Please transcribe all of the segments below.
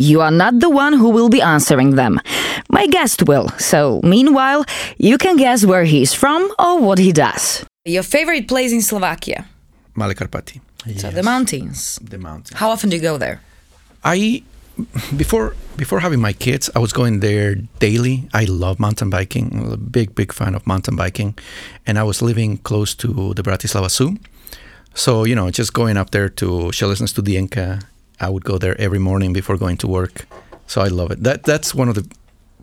You are not the one who will be answering them. My guest will, so meanwhile, you can guess where he's from or what he does. Your favorite place in Slovakia? Male Karpaty. So the mountains. The mountain. How often do you go there? I before before having my kids, I was going there daily. I love mountain biking. I'm a big big fan of mountain biking, and I was living close to the Bratislava Zoo. So you know, just going up there to Železná Studienka, I would go there every morning before going to work. So I love it. That that's one of the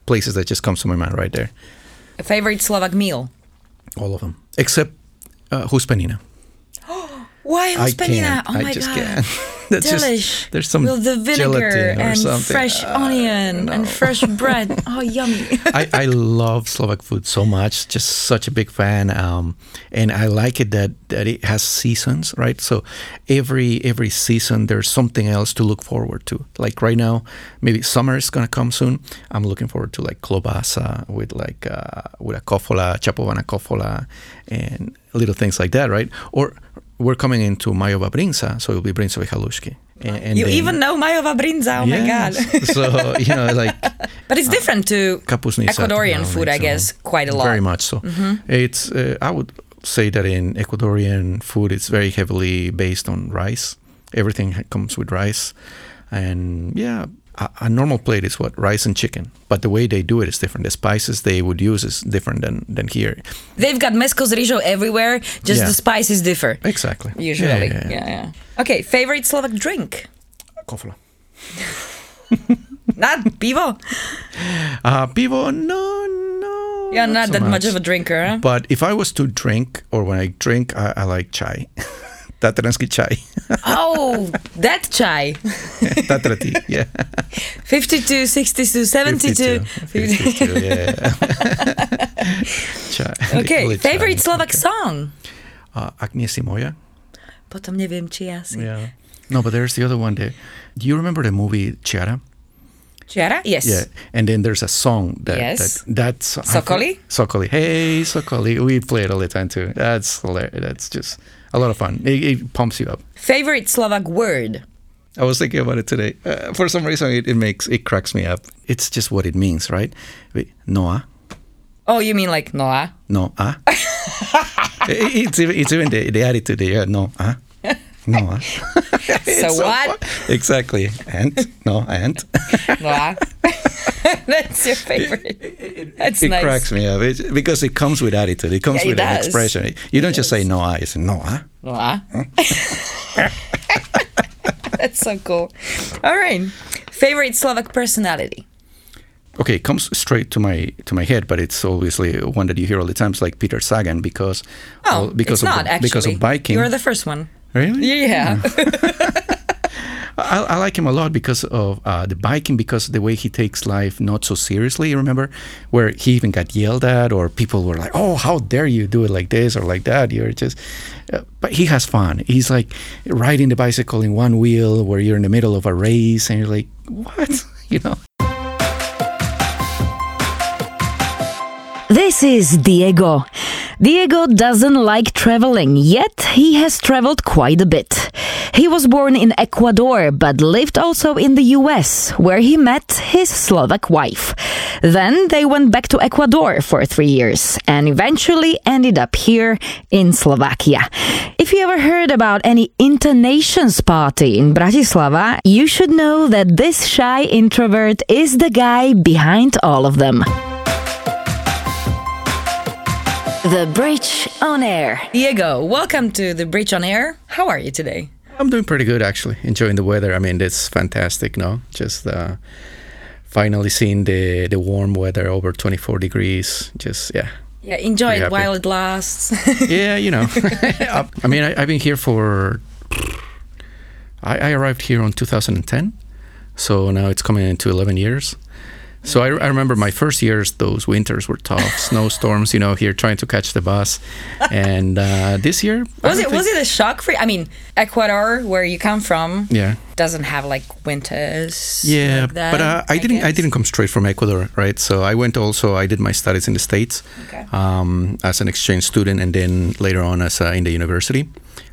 places that just comes to my mind right there. A favorite Slovak meal? All of them except uh, huspenina. Why can't. Oh I my just god. That's just Delish. there's some with the vinegar and something. fresh Uh, onion and fresh bread. Oh, yummy! I, I love Slovak food so much. Just such a big fan, um, and I like it that, that it has seasons, right? So every every season there's something else to look forward to. Like right now, maybe summer is gonna come soon. I'm looking forward to like klobasa with like uh, with a kofola, chapovana kofola, and little things like that, right? Or we're coming into Majova Brinza, so it'll be Brinzovi halušky. And, and you then- even know Majova Brinza. Oh my god! So you know, like but it's different to kapusnica. Ecuadorian food, I guess, quite a lot. Very much so. It's uh, I would say that in Ecuadorian food, it's very heavily based on rice. Everything comes with rice, and yeah, a, a normal plate is what rice and chicken. But the way they do it is different. The spices they would use is different than than here. They've got mezco z everywhere. Just Yeah. the spices differ. Exactly. Usually, Yeah, yeah, yeah, yeah. Okay, favorite Slovak drink? Kofola. Not pivo. Uh, pivo, no, no. You're not, so that much. of a drinker. Huh? But if I was to drink, or when I drink, I, I like chai. Tatransky chai. oh, that chai. Yeah. 52, 62, 72. 52, yeah. Okay, favorite Slovak song? Uh, Agnieszka Moja. Potom neviem, či asi. Yeah. No, but there's the other one there. Do you remember the movie Chiara? Chiara? Yes. Yeah. And then there's a song that, Yes. that that's Sokoli? Sokoli. Hey, Sokoli. We play it all the time too. That's hilarious. That's just a lot of fun. It, it pumps you up. Favorite Slovak word? I was thinking about it today. Uh, for some reason, it, it makes it cracks me up. It's just what it means, right? Wait, Noah. Oh, you mean like Noah? No, ah. It- it's even it's even the, the attitude there. No, ah. No, ah. So what? Exactly. And no, and Noah. That's your favorite. That's it nice. cracks me up It's- because it comes with attitude. It comes Yeah, it with an expression. You don't just say no, ah. You say no, ah. That's so cool. All right. Favorite Slovak personality? Okay, it comes straight to my to my head, but it's obviously one that you hear all the time. It's like Peter Sagan because Oh, because of not the, actually. because of biking. You're the first one. really? Yeah. Hmm. I, I like him a lot because of uh, the biking, because the way he takes life not so seriously. Remember, where he even got yelled at, or people were like, "Oh, how dare you do it like this or like that?" You're just, uh, but he has fun. He's like riding the bicycle in one wheel, where you're in the middle of a race, and you're like, "What?" You know. This is Diego. Diego doesn't like traveling, yet he has traveled quite a bit. He was born in Ecuador but lived also in the US, where he met his Slovak wife. Then they went back to Ecuador for three years and eventually ended up here in Slovakia. If you ever heard about any Internations party in Bratislava, you should know that this shy introvert is the guy behind all of them. The Bridge on Air. Diego, welcome to The Bridge on Air. How are you today? I'm doing pretty good actually. Enjoying the weather. I mean, it's fantastic, no? Just uh, finally seeing the the warm weather over 24 degrees. Just yeah. Yeah, enjoy it while it lasts. yeah, you know. I mean, I, have been here for. I, I arrived here in 2010, so now it's coming into 11 years. So I, I, remember my first years; those winters were tough, snowstorms. You know, here trying to catch the bus, and uh, this year was it was it a shock for you? I mean, Ecuador, where you come from, yeah, doesn't have like winters. Yeah, like that, but uh, I, I, didn't. I didn't come straight from Ecuador, right? So I went also. I did my studies in the states okay. um, as an exchange student, and then later on as uh, in the university.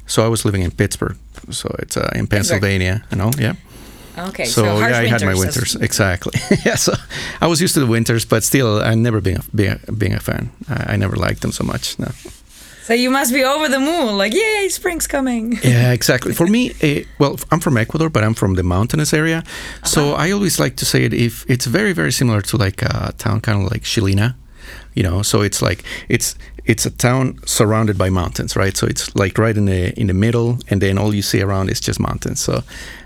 So I was living in Pittsburgh, so it's uh, in Pennsylvania. You know, yeah. Okay, so, so yeah, I had my winters exactly. yeah, so I was used to the winters, but still, I never been a, being a, being a fan. I, I, never liked them so much. No. So you must be over the moon, like yay, spring's coming. yeah, exactly. For me, uh, well, I'm from Ecuador, but I'm from the mountainous area, uh-huh. so I always like to say it. If it's very very similar to like a town kind of like Chilina, you know, so it's like it's it's a town surrounded by mountains, right? So it's like right in the in the middle, and then all you see around is just mountains. So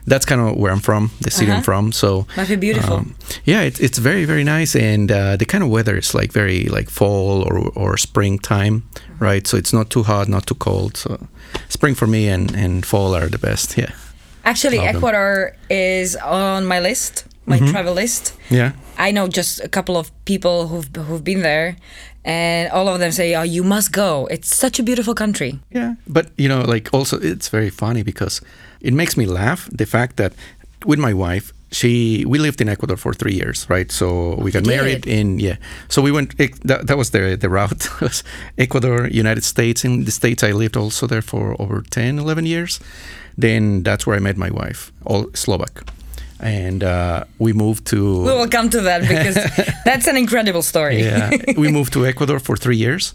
that's kind of where I'm from, the city uh-huh. I'm from. So must be beautiful. Um, yeah, it, it's very very nice, and uh, the kind of weather is like very like fall or or springtime, right? So it's not too hot, not too cold. So spring for me and and fall are the best. Yeah. Actually, Ecuador is on my list, my mm-hmm. travel list. Yeah. I know just a couple of people who've who've been there, and all of them say, "Oh, you must go. It's such a beautiful country." Yeah, but you know, like also, it's very funny because it makes me laugh the fact that with my wife, she we lived in Ecuador for three years, right? So we got married in yeah. So we went. That, that was the the route was Ecuador, United States. In the states, I lived also there for over 10, 11 years. Then that's where I met my wife, all Slovak and uh, we moved to. We will come to that because that's an incredible story. yeah, we moved to Ecuador for three years,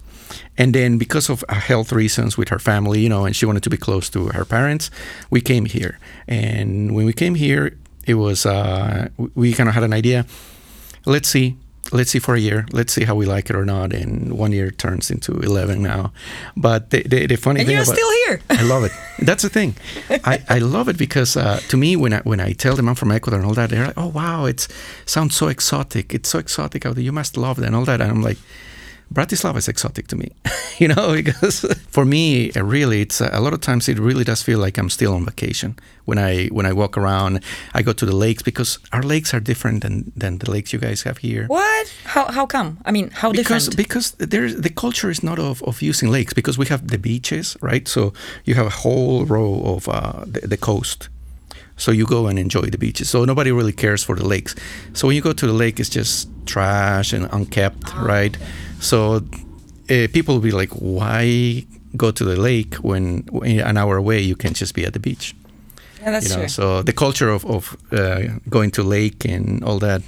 and then because of health reasons with her family, you know, and she wanted to be close to her parents, we came here. And when we came here, it was uh, we kind of had an idea. Let's see let's see for a year. Let's see how we like it or not. And one year turns into eleven now. But the, the, the funny and thing you're about, still here. I love it. That's the thing. I, I love it because uh, to me, when I when I tell them I'm from Ecuador and all that, they're like, "Oh wow, it sounds so exotic. It's so exotic out there. You must love it and all that." And I'm like, Bratislava is exotic to me, you know, because for me, really, it's a lot of times it really does feel like I'm still on vacation when I when I walk around. I go to the lakes because our lakes are different than, than the lakes you guys have here. What? How, how come? I mean, how because, different? Because there's the culture is not of, of using lakes because we have the beaches, right? So you have a whole row of uh, the, the coast so you go and enjoy the beaches. So nobody really cares for the lakes. So when you go to the lake, it's just trash and unkept, right? So uh, people will be like, why go to the lake when, an hour away you can just be at the beach? Yeah, that's you know? true. So the culture of, of uh, going to lake and all that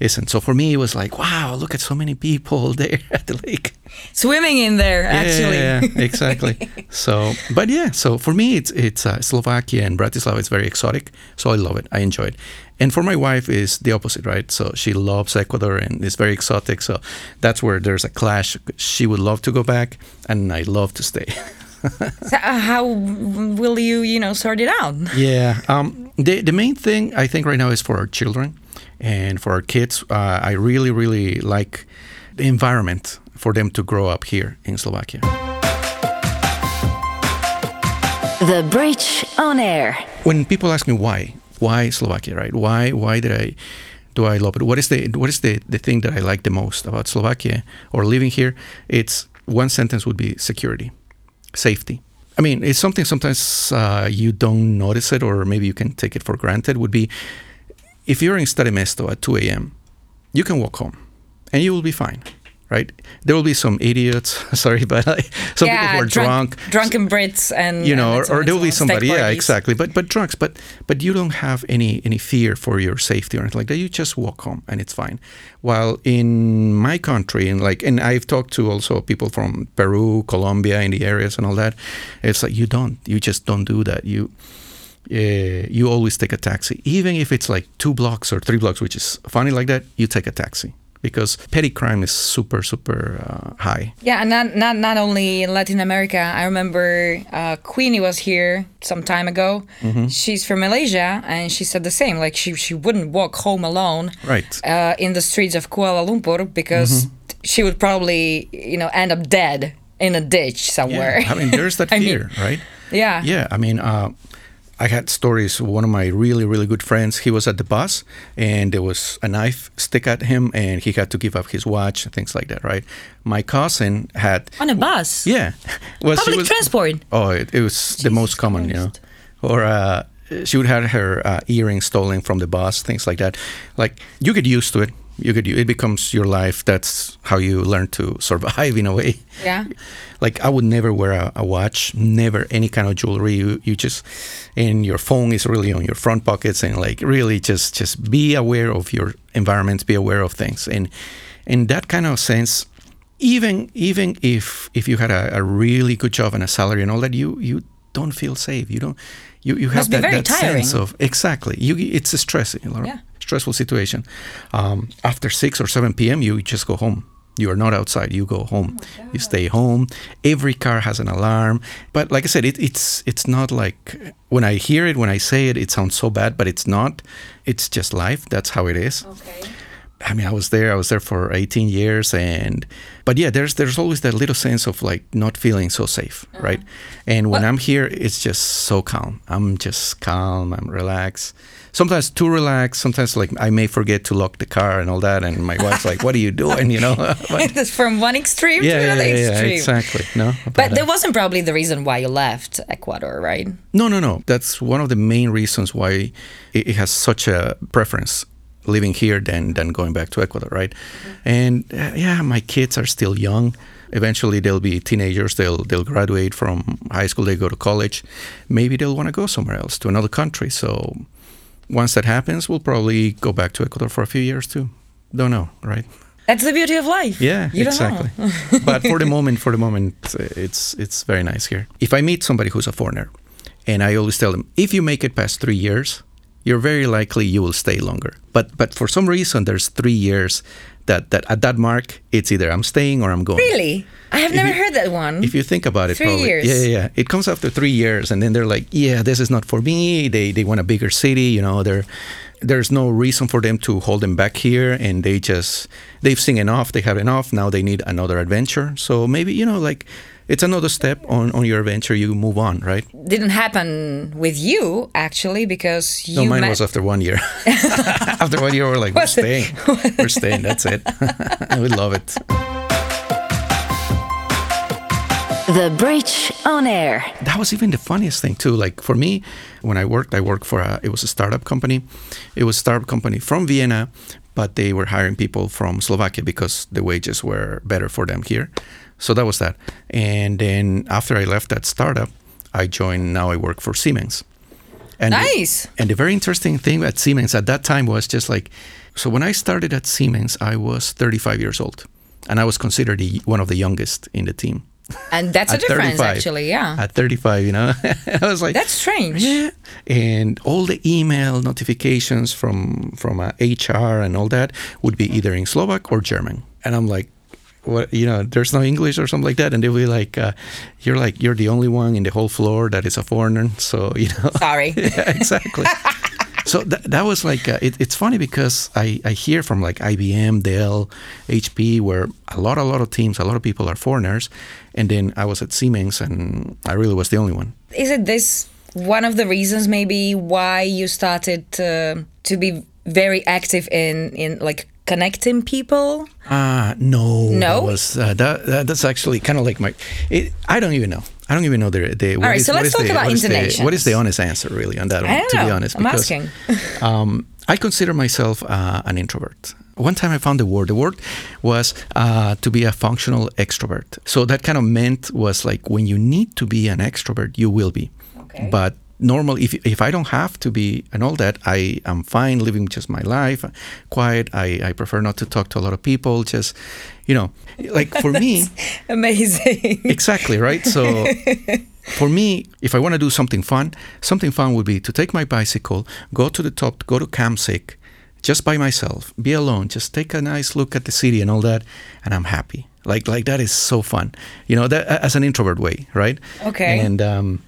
isn't. So for me, it was like, wow, look at so many people there at the lake. Swimming in there, actually. Yeah, exactly. so, but yeah, so for me, it's it's uh, Slovakia and Bratislava. It's very exotic, so I love it. I enjoy it. And for my wife, is the opposite, right? So she loves Ecuador and it's very exotic. So that's where there's a clash. She would love to go back, and I love to stay. so uh, how will you, you know, sort it out? Yeah. Um, the the main thing I think right now is for our children and for our kids. Uh, I really, really like the environment for them to grow up here in Slovakia. The Bridge on Air. When people ask me why, why Slovakia, right? Why, why did I? Do I love it? What is the what is the, the thing that I like the most about Slovakia or living here? It's one sentence would be security, safety. I mean, it's something sometimes uh, you don't notice it, or maybe you can take it for granted. Would be if you're in Stare Mesto at 2 a.m., you can walk home and you will be fine right? There will be some idiots, sorry, but like, some yeah, people who are drunk, drunk, drunken Brits, and you know, and or, or there will be somebody, yeah, exactly, but but drunks, but but you don't have any any fear for your safety or anything like that. You just walk home and it's fine. While in my country, and like, and I've talked to also people from Peru, Colombia, in the areas and all that, it's like you don't, you just don't do that. You uh, you always take a taxi, even if it's like two blocks or three blocks, which is funny like that. You take a taxi, because petty crime is super super uh, high. Yeah, and not not not only in Latin America. I remember uh, Queenie was here some time ago. Mm-hmm. She's from Malaysia, and she said the same. Like she she wouldn't walk home alone, Right. uh, in the streets of Kuala Lumpur because Mm-hmm. she would probably you know end up dead in a ditch somewhere. Yeah, I mean, there's that I mean, fear, right? yeah. Yeah, I mean, uh, I had stories. One of my really, really good friends, he was at the bus, and there was a knife stick at him, and he had to give up his watch and things like that, right? My cousin had, On a bus. yeah, well, Public was- transport. Oh, it, it was the most common, you know. Or uh, she would have her uh, earrings stolen from the bus, things like that. Like you get used to it. You get it becomes your life. That's how you learn to survive in a way. Yeah. Like I would never wear a, a watch, never any kind of jewelry. You you just and your phone is really on your front pockets and like really just just be aware of your environment, be aware of things. And in that kind of sense, even even if if you had a, a really good job and a salary and all that, you you don't feel safe. You don't you, you have that, that sense of exactly. You it's a stress, a lot of Yeah. Stressful situation. Um, after six or seven p.m., you just go home. You are not outside. You go home. you stay home. Every car has an alarm. But like I said, it, it's it's not like when I hear it, when I say it, it sounds so bad, but it's not. It's just life. That's how it is. Okay. I mean, I was there. I was there for 18 years, and but yeah, there's there's always that little sense of like not feeling so safe, mm-hmm. right? And when I'm here, it's just so calm. I'm just calm. I'm relaxed. Sometimes too relaxed. Sometimes like I may forget to lock the car and all that, and my wife's like, "What are you doing?" You know? But- from one extreme yeah, to yeah, another yeah, yeah, extreme. exactly. No, But that wasn't probably the reason why you left Ecuador, right? No, no, no. That's one of the main reasons why it has such a preference living here than than going back to Ecuador, right? And uh, yeah, my kids are still young. Eventually, they'll be teenagers. They'll they'll graduate from high school. They go to college. Maybe they'll want to go somewhere else to another country. So once that happens, we'll probably go back to Ecuador for a few years too. Don't know, right? That's the beauty of life. Yeah, You exactly. but for the moment, for the moment, it's it's very nice here. If I meet somebody who's a foreigner, and I always tell them, if you make it past three years, you're very likely you will stay longer. But but for some reason, there's three years that that at that mark, it's either I'm staying or I'm going. Really? I have If never you- heard that one. If you think about it, Three probably, years. yeah, yeah, yeah. It comes after three years, and then they're like, "Yeah, this is not for me." They they want a bigger city, you know. They're there's no reason for them to hold them back here, and they just they've seen enough. They have enough. Now they need another adventure. So maybe you know, like it's another step on on your adventure. You move on, right? Didn't happen with you actually because you. No, mine met- was after one year. after one year, we're like, we're staying. we're staying. That's it. we love it. The Bridge on Air. that was even the funniest thing too like for me when i worked i worked for a it was a startup company it was a startup company from vienna but they were hiring people from slovakia because the wages were better for them here so that was that and then after i left that startup i joined now i work for siemens and Nice. and the very interesting thing at siemens at that time was just like so when i started at siemens i was 35 years old and i was considered the, one of the youngest in the team And that's a difference actually, yeah. At 35, you know, I was like, That's strange. yeah. And all the email notifications from from uh, HR and all that would be either in Slovak or German. And I'm like, what? You know, there's no English or something like that. And they'll be like, uh, you're like you're the only one in the whole floor that is a foreigner. So you know, Sorry. yeah, exactly. so that, that was like uh, it, it's funny because I, I hear from like IBM, Dell, HP, where a lot a lot of teams, a lot of people are foreigners, and then I was at Siemens, and I really was the only one. Is it this one of the reasons maybe why you started uh, to be very active in in like connecting people? Ah, no, No? that was uh, that, that. That's actually kind of like my. It, I don't even know. I don't even know the. the what right, is- so let's talk the, about what is the- InterNations. What is the honest answer, really, on that one? To be honest, I'm because asking. um, I consider myself uh, an introvert. One time I found the word. The word was uh, to be a functional extrovert. So that kind of meant was like when you need to be an extrovert, you will be. Okay. But normal if if I don't have to be and all that, I am fine living just my life, quiet. I, I prefer not to talk to a lot of people. Just you know, like for me, Amazing. exactly right. So for me, if I want to do something fun, something fun would be to take my bicycle, go to the top, go to Kamzík, just by myself, be alone, just take a nice look at the city and all that, and I'm happy. Like like that is so fun, you know, that as an introvert way, right? Okay. And um,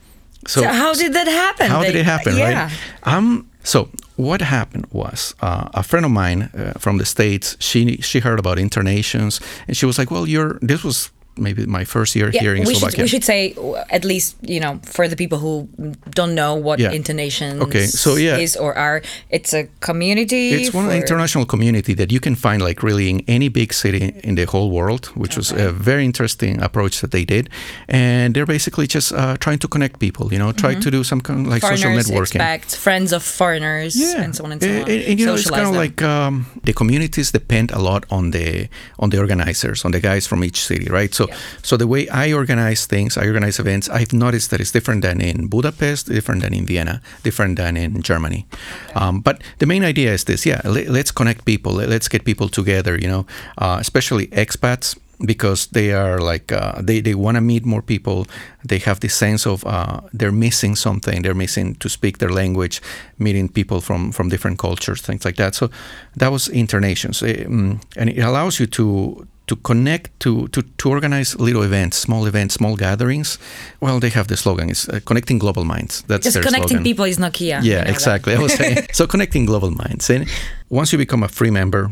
so, So how did that happen? how They- did it happen, yeah. right? Um, so what happened was uh, a friend of mine uh, from the states. She she heard about internations, and she was like, "Well, you're." This was maybe my first year Yeah, here in we should, Slovakia. we should say at least you know for the people who don't know what Yeah. InterNations Okay, so, yeah. is or are it's a community It's one for- international community that you can find like really in any big city in the whole world, which was a very interesting approach that they did. And they're basically just uh, trying to connect people, you know, try to do some kind of like social networking. expect friends of foreigners yeah. and so on and so on And- and, you know, it's kind of them. like um, the communities depend a lot on the on the organizers, on the guys from each city, right? So, Yeah. so the way I organize things, I organize events. I've noticed that it's different than in Budapest, different than in Vienna, different than in Germany. Um, but the main idea is this: yeah, let, us connect people, let, us get people together. You know, uh, especially expats because they are like uh, they, they want to meet more people they have this sense of uh, they're missing something they're missing to speak their language meeting people from from different cultures things like that so that was internations Eh, mm, and it allows you to to connect to, to to organize little events small events small gatherings. Well they have the slogan is uh, connecting global minds. That's just their connecting slogan. people is Nokia yeah you know exactly. I was saying so connecting global minds. And once you become a free member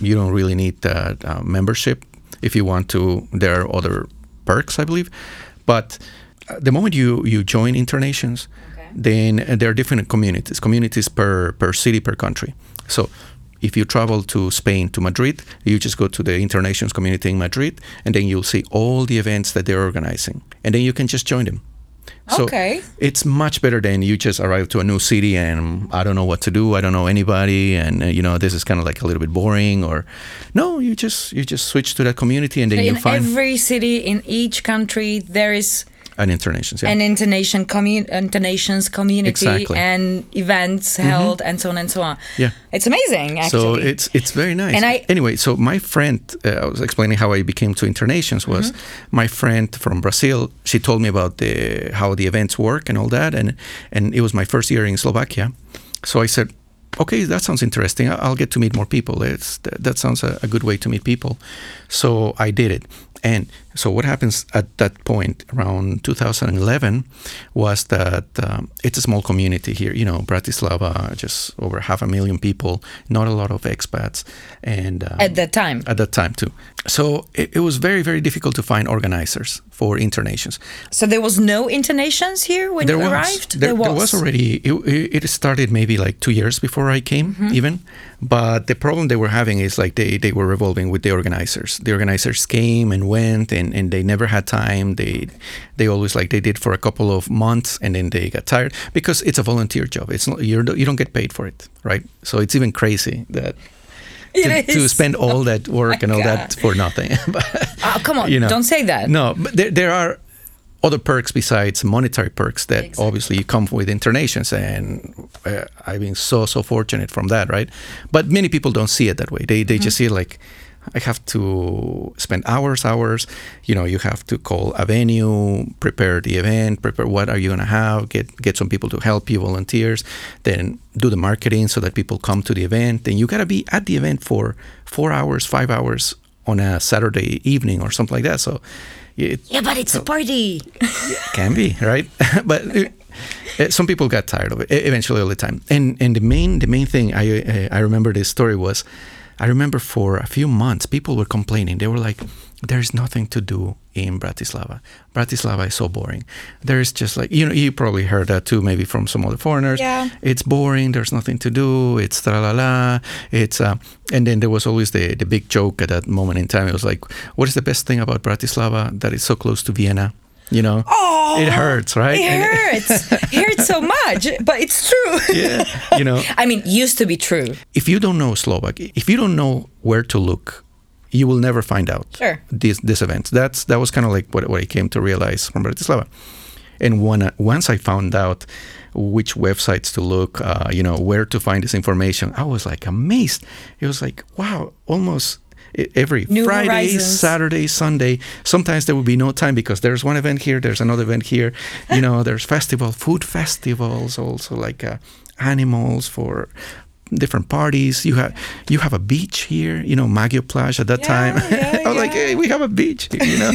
you don't really need uh, uh, membership if you want to. There are other perks i believe. But uh, the moment you you join internations Okay. then there are different communities communities per per city per country. So if you travel to Spain to Madrid, you just go to the Internations community in Madrid, and then you'll see all the events that they're organizing, and then you can just join them. So Okay. it's much better than you just arrive to a new city and I don't know what to do. I don't know anybody, and uh, you know this is kind of like a little bit boring. Or no, you just you just switch to that community, and then you in find every city in each country there is an internations. Yeah. an internation commun- internations community Exactly. Mm-hmm. and events held and so on and so on Yeah. it's amazing actually So it's it's very nice. And I- anyway, so my friend, uh, I was explaining how I became to internations was Mm-hmm. my friend from Brazil. She told me about the how the events work and all that, and and it was my first year in Slovakia. So I said, okay, that sounds interesting. I'll get to meet more people. It's that, that sounds a, a good way to meet people. So I did it. And so what happens at that point around 2011 was that um, it's a small community here. You know, Bratislava, just over half a million people, not a lot of expats, and um, at that time at that time too. So it, it was very very difficult to find organizers for internations. so there was no internations here when There you was, arrived there, there was already. It, it started maybe like two years before I came, Mm-hmm. even. But the problem they were having is like they, they were revolving with the organizers. The organizers came and went, and, and they never had time. They they always like they did for a couple of months, and then they got tired because it's a volunteer job. It's not you're, you don't get paid for it, right? So it's even crazy that. To, to spend all that work my and all God. that for nothing. But, oh come on you know. don't say that no, but there, there are other perks besides monetary perks that Exactly. obviously come with internations, and uh, I've been so so fortunate from that, right? But many people don't see it that way. They they just see it like. I have to spend hours, hours. You know, you have to call a venue, prepare the event, prepare what are you gonna have, get get some people to help you, volunteers, then do the marketing so that people come to the event. Then you gotta be at the event for four hours, five hours on a Saturday evening or something like that. So it, yeah but it's a party can be right, but uh, uh, some people got tired of it eventually all the time. And and the main the main thing I uh, I remember this story was, I remember for a few months people were complaining. They were like, "There's nothing to do in Bratislava. Bratislava is so boring. There's just like you know you probably heard that too, maybe from some other foreigners. Yeah. It's boring. There's nothing to do. It's tra la la. It's uh, and then there was always the the big joke at that moment in time. It was like, what is the best thing about Bratislava? that is so close to Vienna. You know, Oh, it hurts, right? it And- hurts it hurts so much but it's true yeah, you know, I mean used to be true if you don't know Slovak, if you don't know where to look, you will never find out Sure. these these events. That's that was kind of like what, what I came to realize from Bratislava. And when once I found out which websites to look, uh, you know, where to find this information, I was like amazed. It was like, wow, almost every New Friday, horizons. Saturday, Sunday. Sometimes there will be no time because there's one event here, there's another event here. You know, there's festival, food festivals, also like uh, animals for different parties. You have you have a beach here, you know, Magio Pláž at that time. yeah, I was like, hey, we have a beach, here, you know.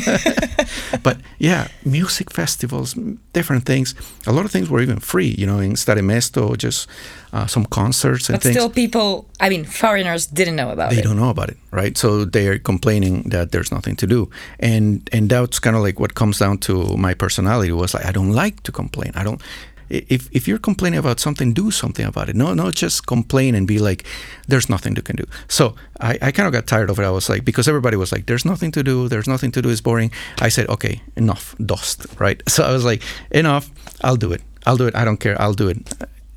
but yeah, music festivals, different things. A lot of things were even free, you know, in Stare Mesto, just uh, some concerts and But things. still, people, I mean, foreigners didn't know about they it. They don't know about it, right? So they are complaining that there's nothing to do, and and that's kind of like what comes down to my personality was like I don't like to complain. I don't. If if you're complaining about something, do something about it. No, no, just complain and be like, there's nothing you can do. So I, I kind of got tired of it. I was like, because everybody was like, there's nothing to do. There's nothing to do. It's boring. I said, okay, enough, dust, right? So I was like, enough. I'll do it. I'll do it. I don't care. I'll do it.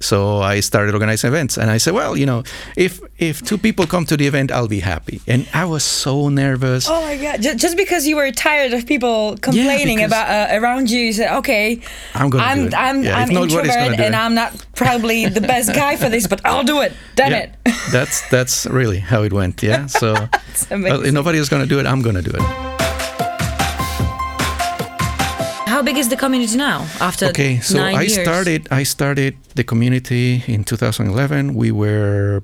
So I started organizing events, and I said, "Well, you know, if if two people come to the event, I'll be happy." And I was so nervous. Oh my god! Just, just because you were tired of people complaining because- about uh, around you, you said, "Okay, I'm gonna I'm do it. I'm, Yeah, I'm if not, what is gonna introvert and? I'm not probably the best guy for this, but I'll do it. Damn Yeah, it!" that's that's really how it went. Yeah. So amazing. well, if nobody is going to do it. I'm going to do it. How big is the community now? After Okay. So I years? started I started the community in 2011. We were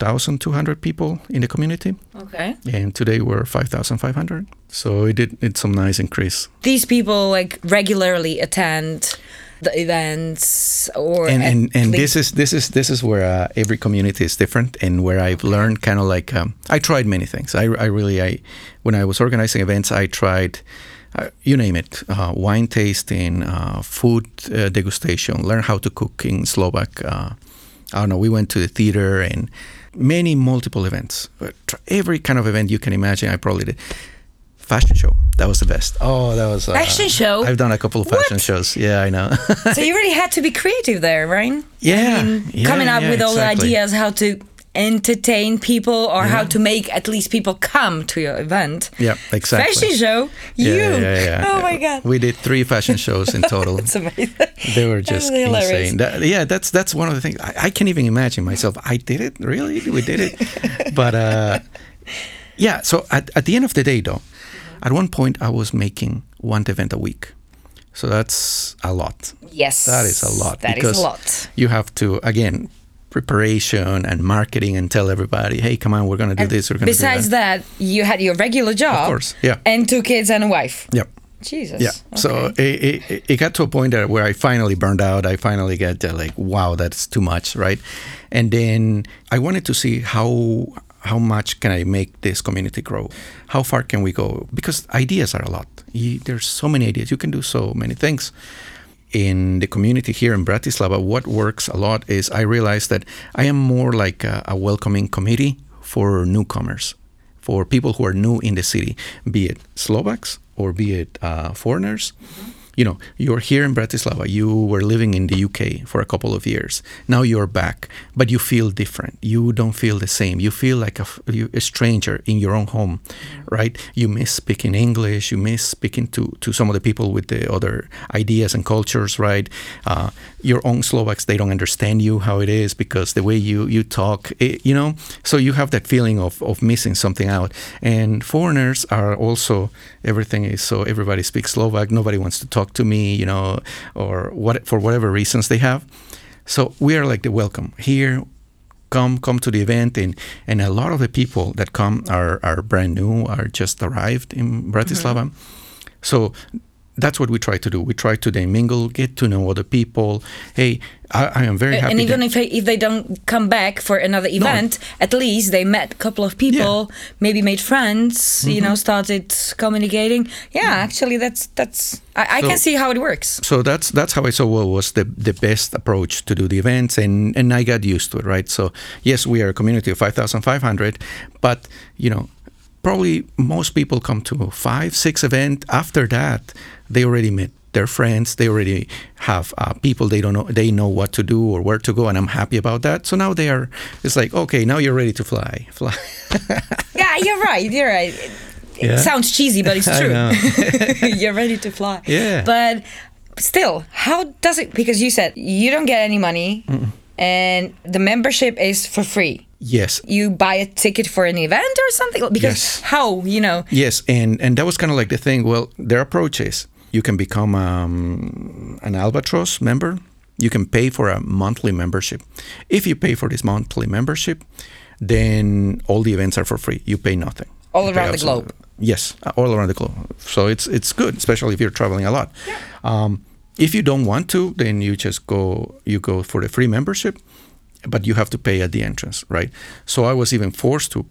1,200 people in the community, Okay. and today we're 5,500. So it did it's some nice increase. These people like regularly attend the events, or and and, and this is this is this is where uh, every community is different and where I've learned kind of like um, I tried many things. I, I really I when I was organizing events I tried uh, you name it uh, wine tasting, uh, food uh, degustation, learn how to cook in Slovak. Uh, I don't know. We went to the theater and many multiple events. But every kind of event you can imagine, I probably did. Fashion show. That was the best. Oh, that was uh, Fashion show? I've done a couple of fashion What? shows. Yeah, I know. so you really had to be creative there, right? Yeah, I mean, yeah, coming up yeah, with all the ideas how to entertain people or how to make at least people come to your event. Yeah, exactly. Fashion show, you. Yeah, yeah, yeah. Oh my god. We did three fashion shows in total. It's amazing. they were just hilarious. insane. That- yeah, that's that's one of the things. I, I can't even imagine myself. I did it, really? We did it. but uh, yeah, so at, at the end of the day, though, at one point I was making one event a week. So that's a lot. Yes. That is a lot. That is because a lot. You have to, again, preparation and marketing and tell everybody, hey, come on, we're going to do this, we're going to do Besides that. that, you had your regular job. Of course, yeah. And two kids and a wife. Yep. Jesus. Yeah. So it, it, it got to a point that where I finally burned out. I finally got uh, like, wow, that's too much, right? And then I wanted to see how how much can I make this community grow? How far can we go? Because ideas are a lot. You, there's so many ideas. You can do so many things. In the community here in Bratislava, what works a lot is I realized that I am more like a, a welcoming committee for newcomers for people who are new in the city, be it Slovaks or be it uh, foreigners. You know, you're here in Bratislava. You were living in the UK for a couple of years. Now you're back, but you feel different. You don't feel the same. You feel like a, a stranger in your own home, right? You miss speaking English. You miss speaking to, to some of the people with the other ideas and cultures, right? Uh, your own Slovaks, they don't understand you how it is because the way you, you talk, it, you know, so you have that feeling of, of missing something out. And foreigners are also, everything is so everybody speaks Slovak, nobody wants to talk to me, you know, or what for whatever reasons they have. So we are like the welcome here. Come, come to the event, and and a lot of the people that come are are brand new, are just arrived in Bratislava. Mm-hmm. So that's what we try to do. We try to then mingle, get to know other people. Hey, I, I am very happy. and even if they, if they don't come back for another event, at least they met a couple of people, maybe made friends, you Mm-hmm. know, started communicating. Yeah, actually, that's that's I, I can see how it works. so that's that's how I saw what was the the best approach to do the events, and and I got used to it, right? So yes, we are a community of five thousand five hundred, but you know, probably most people come to five six event. After that, they already met their friends. They already have uh, people they don't know. They know what to do or where to go, and I'm happy about that. So now they are. It's like okay, now you're ready to fly, fly. Yeah, you're right. You're right. It, Yeah. sounds cheesy, but it's true. you're ready to fly. Yeah. But still, how does it? Because you said you don't get any money, and the membership is for free. Yes, You buy a ticket for an event or something. Because Yes. how you know? Yes, and and that was kind of like the thing. Well, their approach is you can become um, an albatross member, You can pay for a monthly membership. If you pay for this monthly membership, then all the events are for free. You pay nothing. All You around the globe. Yes, uh, all around the globe. So it's it's good, especially if you're traveling a lot. Um, if you don't want to, then you just go you go for the free membership, but you have to pay at the entrance, right? So I was even forced to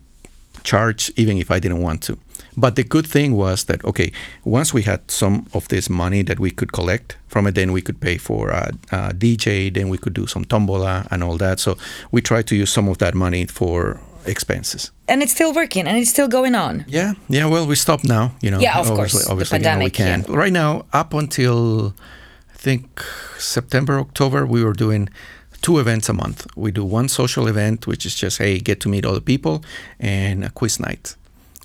charge even if I didn't want to. But the good thing was that okay, once we had some of this money that we could collect from it, then we could pay for a, a DJ, then we could do some tombola and all that. So we tried to use some of that money for expenses. And it's still working and it's still going on. Yeah, yeah. Well, we stopped now. You know, Yeah, of obviously, course, the obviously, you know, we pandemic, can. Right now, up until I think September, October, we were doing two events a month. We do one social event, which is just hey, get to meet other people, and a quiz night.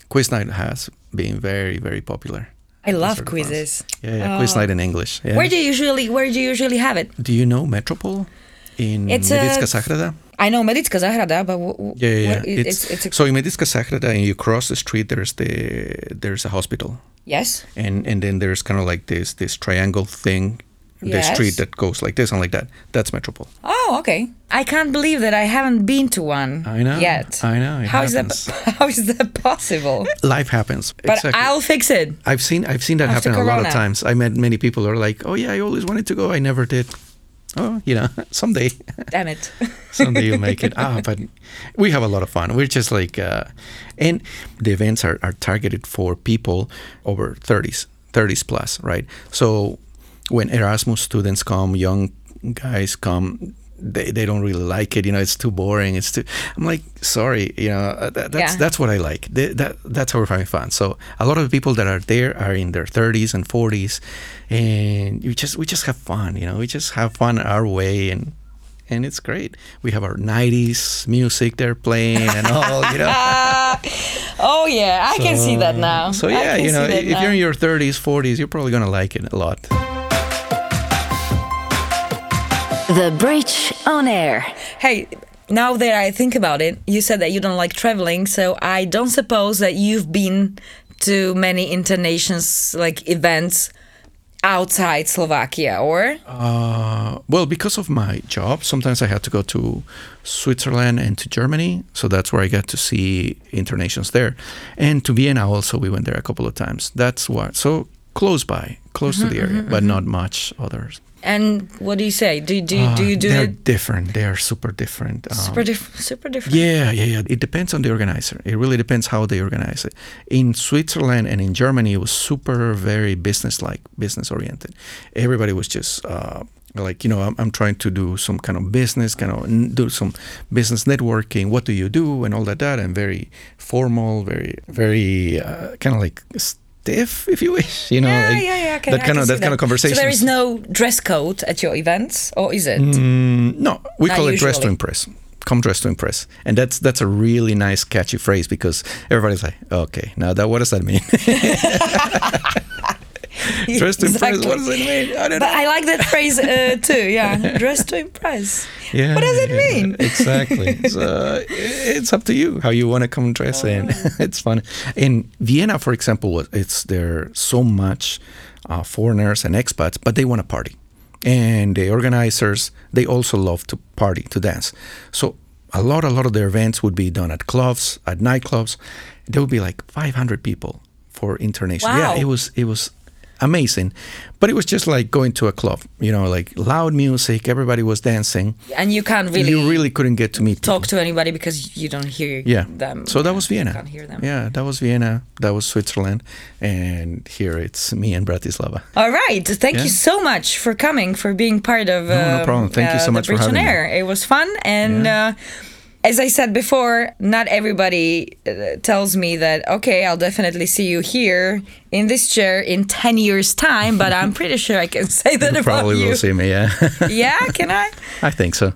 Quiz night has been very, very popular. I love Those are the ones. quizzes. Yeah, yeah, quiz Oh. night in English. Yeah. Where do you usually where do you usually have it? do you know Metropole in It's a- Sahrada? I know Medicka Zahrada, but w- w- Yeah, yeah, yeah. what- it- it's, it's, a, so in Medicka Zahrada, and you cross the street. There's the there's a hospital. yes. and and then there's kind of like this this triangle thing the Yes. street that goes like this and like that that's metropole Oh, okay. I can't believe that I haven't been to one I know, yet. I know, it How is that? How is that possible? life happens But exactly. I'll fix it. i've seen i've seen that After happen a lot of times i met many people who are like oh yeah i always wanted to go i never did oh you know someday Damn it. someday you'll make it ah but we have a lot of fun we're just like uh, and the events are, are targeted for people over 30s 30s plus right so when erasmus students come young guys come they, they don't really like it you know it's too boring it's too i'm like sorry you know uh, that, that's Yeah. that's what i like Th- that that's how we're having fun so a lot of people that are there are in their 30s and 40s and you just we just have fun you know we just have fun our way and and it's great. We have our 90s music they're playing and all, you know. Oh yeah, I can see that now. So yeah, you know, if now. you're in your 30s, 40s, you're probably going to like it a lot. The Bridge on Air. Hey, now that I think about it, you said that you don't like traveling, so I don't suppose that you've been to many internations like events outside Slovakia, or Uh, well, because of my job, sometimes I had to go to Switzerland and to Germany. So that's where I got to see internations there. And to Vienna also, we went there a couple of times. That's what. So close by, close to the mm-hmm, area, mm-hmm, but mm-hmm. not much others. And what do you say? Do do do you do Uh, They're it different. They are super different. Um, super different? Super different. Yeah, yeah, yeah. It depends on the organizer. It really depends how they organize it. In Switzerland and in Germany, it was super, very business-like, business-oriented. Everybody was just uh, like, you know, I'm, I'm trying to do some kind of business, kind of n- do some business networking. What do you do, and all that. That and very formal, very, very uh, kind of like stiff, if you wish. You know, Yeah, like yeah, yeah. Okay, that kind of see that kind of conversation. So there is no dress code at your events, or is it? Mm, no, we Not call it dress to impress. Come dress to impress, and that's that's a really nice, catchy phrase because everybody's like, okay, now that what does that mean? dress to impress. What does it mean? I don't But know. I like that phrase uh, too. Yeah, dress to impress. Yeah, what does it yeah, mean? Exactly. so it's up to you how you want to come dress in. Oh. it's fun. In Vienna, for example, it's there so much uh, foreigners and expats, but they want to party, and the organizers they also love to party to dance. So a lot, a lot of their events would be done at clubs, at nightclubs. There would be like 500 people for international. Wow. Yeah, it was it was amazing, but it was just like going to a club. You know, like loud music, everybody was dancing And you can't really, you really couldn't get to meet talk people. to anybody because you don't hear yeah them. so that was You vienna can't hear them. yeah that was vienna that was switzerland and here it's me and bratislava All right. Thank Yeah. you so much for coming, for being part of. No, no um, problem. Thank you so uh, much for having me. It was fun, and uh, as I said before, not everybody uh, tells me that. Okay, I'll definitely see you here in this chair in ten years' time. But I'm pretty sure I can say that you about probably you. will see me yeah Yeah, can I? i think so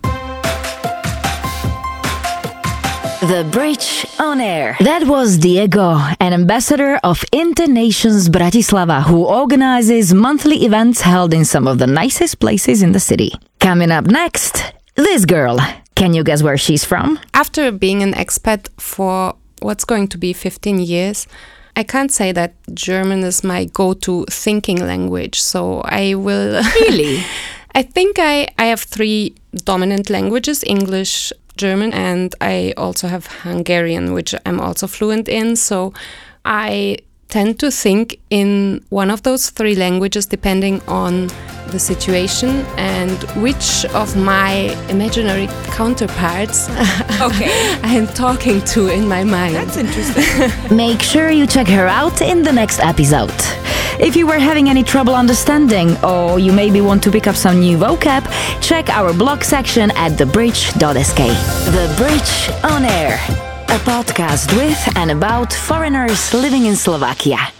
The Bridge on Air. That was Diego, an ambassador of Internations Bratislava, who organizes monthly events held in some of the nicest places in the city. Coming up next, this girl. Can you guess where she's from? After being an expat for what's going to be 15 years, I can't say that German is my go to thinking language. So I will. Really? I think I, I have three dominant languages English, German, and I also have Hungarian, which I'm also fluent in. So I tend to think in one of those three languages depending on the situation and which of my imaginary counterparts okay. I'm talking to in my mind. That's interesting. Make sure you check her out in the next episode. If you were having any trouble understanding or you maybe want to pick up some new vocab, check our blog section at thebridge.sk. The Bridge on Air, a podcast with and about foreigners living in Slovakia.